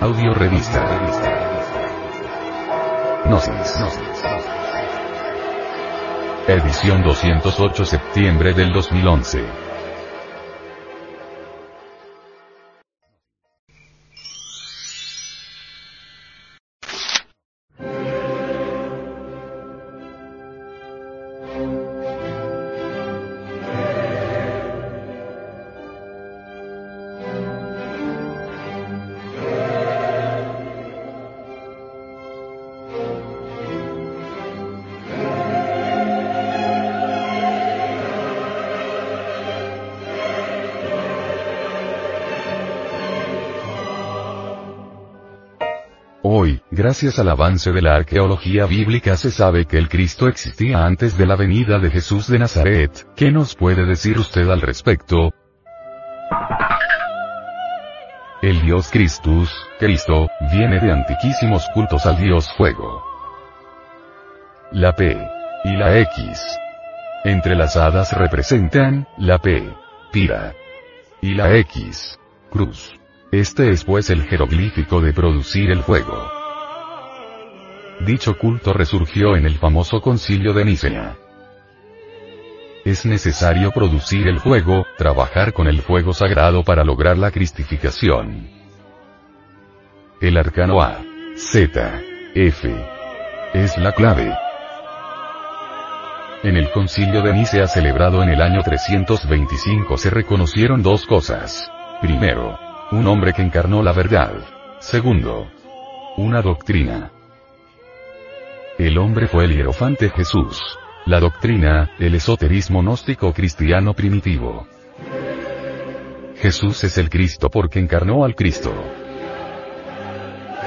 Audio Revista. Gnosis. Edición 208 septiembre del 2011. Hoy, gracias al avance de la arqueología bíblica se sabe que el Cristo existía antes de la venida de Jesús de Nazaret. ¿Qué nos puede decir usted al respecto? El Dios Christus, Cristo, viene de antiquísimos cultos al Dios Fuego. La P y la X. Entrelazadas representan, la P, Pira, y la X, Cruz. Este es pues el jeroglífico de producir el fuego. Dicho culto resurgió en el famoso concilio de Nicea. Es necesario producir el fuego, trabajar con el fuego sagrado para lograr la cristificación. El arcano A, Z, F, es la clave. En el concilio de Nicea celebrado en el año 325 se reconocieron dos cosas. Primero, un hombre que encarnó la verdad. Segundo. Una doctrina. El hombre fue el hierofante Jesús. La doctrina, el esoterismo gnóstico cristiano primitivo. Jesús es el Cristo porque encarnó al Cristo.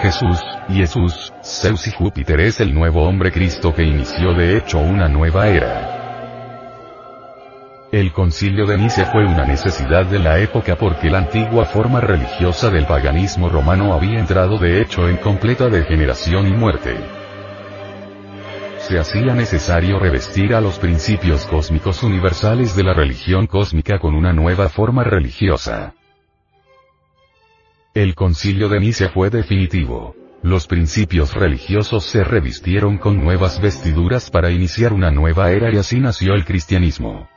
Jesús, Jesús, Zeus y Júpiter es el nuevo hombre Cristo que inició de hecho una nueva era. El concilio de Nicea fue una necesidad de la época porque la antigua forma religiosa del paganismo romano había entrado de hecho en completa degeneración y muerte. Se hacía necesario revestir a los principios cósmicos universales de la religión cósmica con una nueva forma religiosa. El concilio de Nicea fue definitivo. Los principios religiosos se revistieron con nuevas vestiduras para iniciar una nueva era y así nació el cristianismo.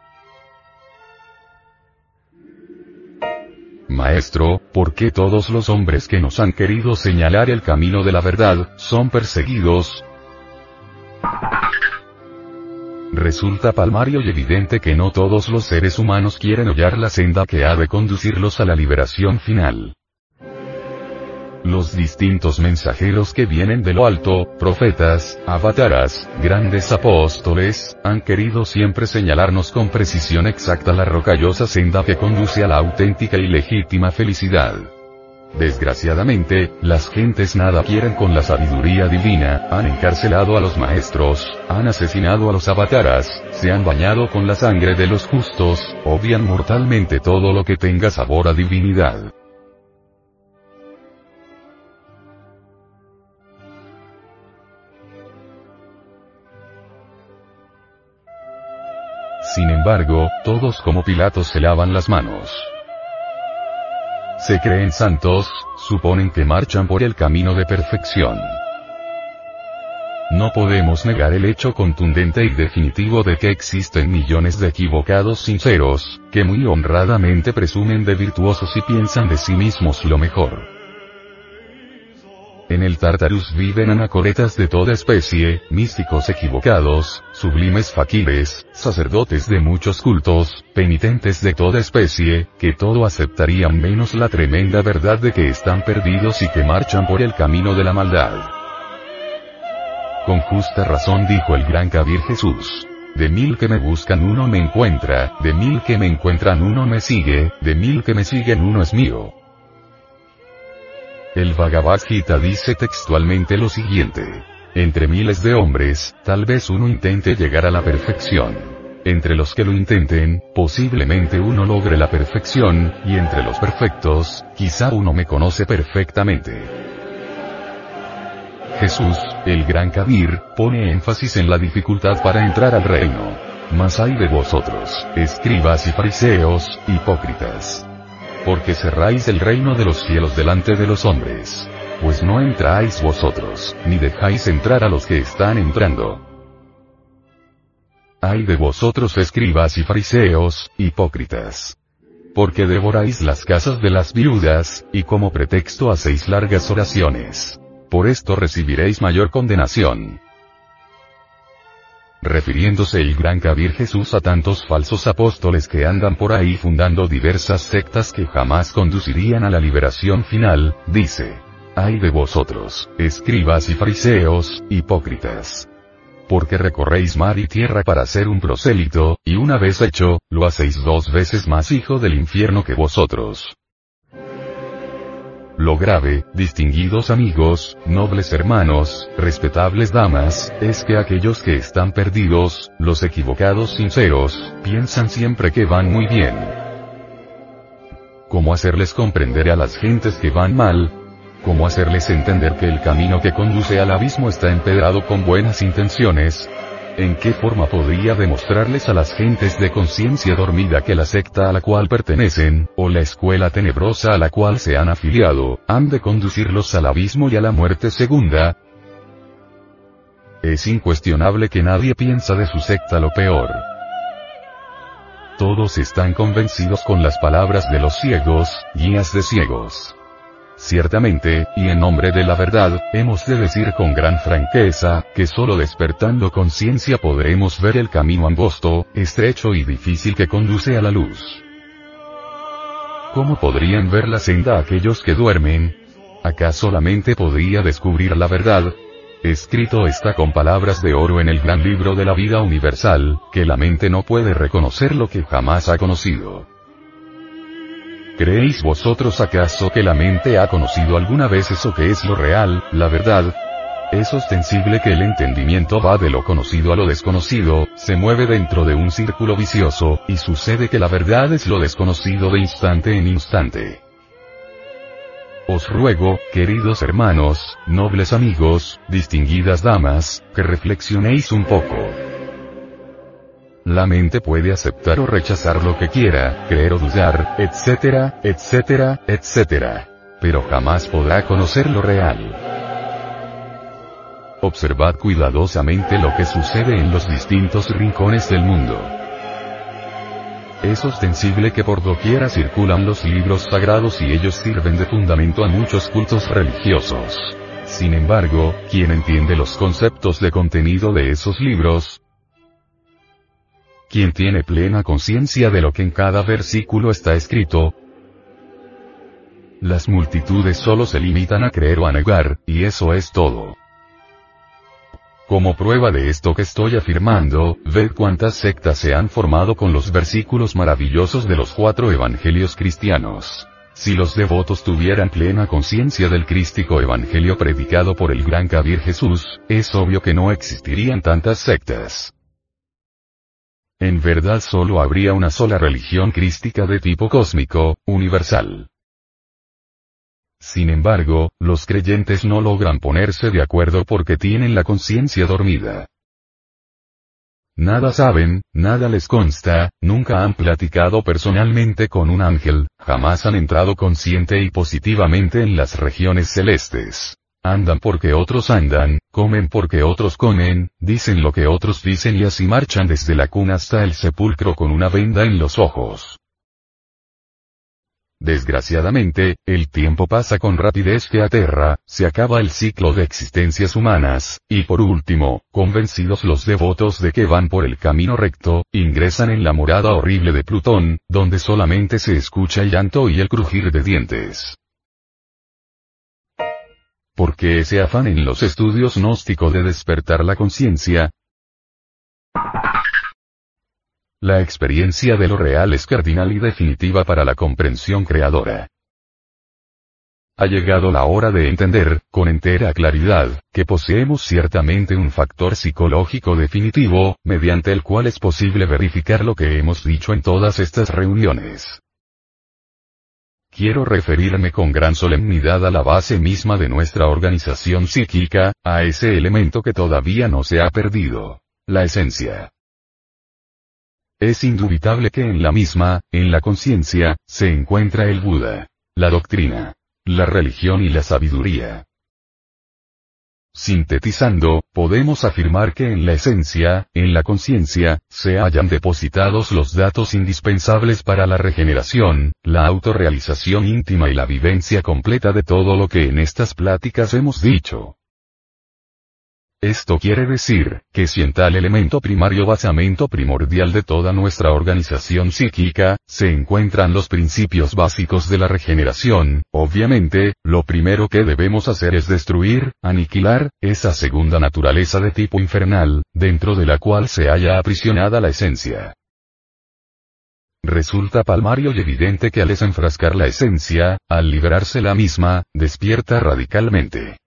Maestro, ¿por qué todos los hombres que nos han querido señalar el camino de la verdad, son perseguidos? Resulta palmario y evidente que no todos los seres humanos quieren hollar la senda que ha de conducirlos a la liberación final. Los distintos mensajeros que vienen de lo alto, profetas, avataras, grandes apóstoles, han querido siempre señalarnos con precisión exacta la rocallosa senda que conduce a la auténtica y legítima felicidad. Desgraciadamente, las gentes nada quieren con la sabiduría divina, han encarcelado a los maestros, han asesinado a los avataras, se han bañado con la sangre de los justos, odian mortalmente todo lo que tenga sabor a divinidad. Sin embargo, todos como Pilatos se lavan las manos. Se creen santos, suponen que marchan por el camino de perfección. No podemos negar el hecho contundente y definitivo de que existen millones de equivocados sinceros, que muy honradamente presumen de virtuosos y piensan de sí mismos lo mejor. En el Tartarus viven anacoretas de toda especie, místicos equivocados, sublimes faquires, sacerdotes de muchos cultos, penitentes de toda especie, que todo aceptarían menos la tremenda verdad de que están perdidos y que marchan por el camino de la maldad. Con justa razón dijo el gran Kabir Jesús. De mil que me buscan uno me encuentra, de mil que me encuentran uno me sigue, de mil que me siguen uno es mío. El Bhagavad Gita dice textualmente lo siguiente. Entre miles de hombres, tal vez uno intente llegar a la perfección. Entre los que lo intenten, posiblemente uno logre la perfección, y entre los perfectos, quizá uno me conoce perfectamente. Jesús, el gran Kabir, pone énfasis en la dificultad para entrar al reino. Mas hay de vosotros, escribas y fariseos, hipócritas porque cerráis el reino de los cielos delante de los hombres. pues no entráis vosotros, ni dejáis entrar a los que están entrando. Ay de vosotros escribas y fariseos, hipócritas. Porque devoráis las casas de las viudas, y como pretexto hacéis largas oraciones. Por esto recibiréis mayor condenación. Refiriéndose el gran Kabir Jesús a tantos falsos apóstoles que andan por ahí fundando diversas sectas que jamás conducirían a la liberación final, dice. Ay de vosotros, escribas y fariseos, hipócritas. Porque recorréis mar y tierra para ser un prosélito, y una vez hecho, lo hacéis dos veces más hijo del infierno que vosotros. Lo grave, distinguidos amigos, nobles hermanos, respetables damas, es que aquellos que están perdidos, los equivocados sinceros, piensan siempre que van muy bien. ¿Cómo hacerles comprender a las gentes que van mal? ¿Cómo hacerles entender que el camino que conduce al abismo está empedrado con buenas intenciones? ¿En qué forma podría demostrarles a las gentes de conciencia dormida que la secta a la cual pertenecen, o la escuela tenebrosa a la cual se han afiliado, han de conducirlos al abismo y a la muerte segunda? Es incuestionable que nadie piensa de su secta lo peor. Todos están convencidos con las palabras de los ciegos, guías de ciegos. Ciertamente, y en nombre de la verdad, hemos de decir con gran franqueza, que solo despertando conciencia podremos ver el camino angosto, estrecho y difícil que conduce a la luz. ¿Cómo podrían ver la senda aquellos que duermen? Acá solamente podría descubrir la verdad. Escrito está con palabras de oro en el gran libro de la vida universal, que la mente no puede reconocer lo que jamás ha conocido. ¿Creéis vosotros acaso que la mente ha conocido alguna vez eso que es lo real, la verdad? Es ostensible que el entendimiento va de lo conocido a lo desconocido, se mueve dentro de un círculo vicioso, y sucede que la verdad es lo desconocido de instante en instante. Os ruego, queridos hermanos, nobles amigos, distinguidas damas, que reflexionéis un poco. La mente puede aceptar o rechazar lo que quiera, creer o dudar, etcétera, etcétera, etcétera. Pero jamás podrá conocer lo real. Observad cuidadosamente lo que sucede en los distintos rincones del mundo. Es ostensible que por doquiera circulan los libros sagrados y ellos sirven de fundamento a muchos cultos religiosos. Sin embargo, quien entiende los conceptos de contenido de esos libros, quien tiene plena conciencia de lo que en cada versículo está escrito. Las multitudes solo se limitan a creer o a negar, y eso es todo. Como prueba de esto que estoy afirmando, ved cuántas sectas se han formado con los versículos maravillosos de los cuatro evangelios cristianos. Si los devotos tuvieran plena conciencia del crístico evangelio predicado por el gran Kabir Jesús, es obvio que no existirían tantas sectas. En verdad solo habría una sola religión crística de tipo cósmico, universal. Sin embargo, los creyentes no logran ponerse de acuerdo porque tienen la conciencia dormida. Nada saben, nada les consta, nunca han platicado personalmente con un ángel, jamás han entrado consciente y positivamente en las regiones celestes. Andan porque otros andan, comen porque otros comen, dicen lo que otros dicen y así marchan desde la cuna hasta el sepulcro con una venda en los ojos. Desgraciadamente, el tiempo pasa con rapidez que aterra, se acaba el ciclo de existencias humanas, y por último, convencidos los devotos de que van por el camino recto, ingresan en la morada horrible de Plutón, donde solamente se escucha el llanto y el crujir de dientes. ¿Por qué ese afán en los estudios gnósticos de despertar la conciencia? La experiencia de lo real es cardinal y definitiva para la comprensión creadora. Ha llegado la hora de entender, con entera claridad, que poseemos ciertamente un factor psicológico definitivo, mediante el cual es posible verificar lo que hemos dicho en todas estas reuniones. Quiero referirme con gran solemnidad a la base misma de nuestra organización psíquica, a ese elemento que todavía no se ha perdido. La esencia. Es indubitable que en la misma, en la conciencia, se encuentra el Buda. La doctrina. La religión y la sabiduría. Sintetizando, podemos afirmar que en la esencia, en la conciencia, se hayan depositados los datos indispensables para la regeneración, la autorrealización íntima y la vivencia completa de todo lo que en estas pláticas hemos dicho. Esto quiere decir, que si en tal elemento primario basamento primordial de toda nuestra organización psíquica, se encuentran los principios básicos de la regeneración, obviamente, lo primero que debemos hacer es destruir, aniquilar, esa segunda naturaleza de tipo infernal, dentro de la cual se haya aprisionada la esencia. Resulta palmario y evidente que al desenfrascar la esencia, al liberarse la misma, despierta radicalmente.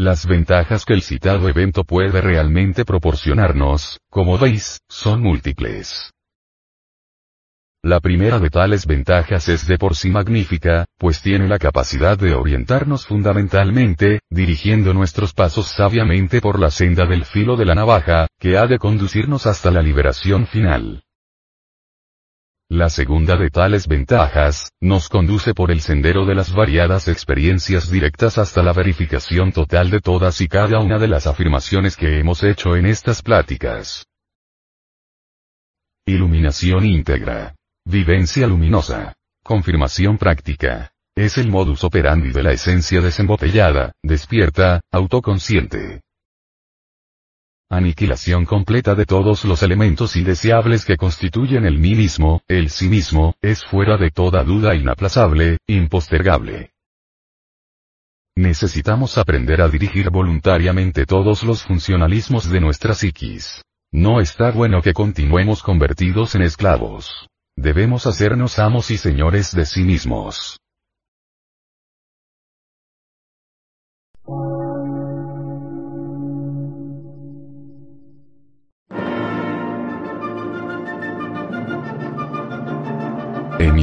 Las ventajas que el citado evento puede realmente proporcionarnos, como veis, son múltiples. La primera de tales ventajas es de por sí magnífica, pues tiene la capacidad de orientarnos fundamentalmente, dirigiendo nuestros pasos sabiamente por la senda del filo de la navaja, que ha de conducirnos hasta la liberación final. La segunda de tales ventajas, nos conduce por el sendero de las variadas experiencias directas hasta la verificación total de todas y cada una de las afirmaciones que hemos hecho en estas pláticas. Iluminación íntegra. Vivencia luminosa. Confirmación práctica. Es el modus operandi de la esencia desembotellada, despierta, autoconsciente. Aniquilación completa de todos los elementos indeseables que constituyen el mí mismo, el sí mismo, es fuera de toda duda inaplazable, impostergable. Necesitamos aprender a dirigir voluntariamente todos los funcionalismos de nuestra psiquis. No está bueno que continuemos convertidos en esclavos. Debemos hacernos amos y señores de sí mismos.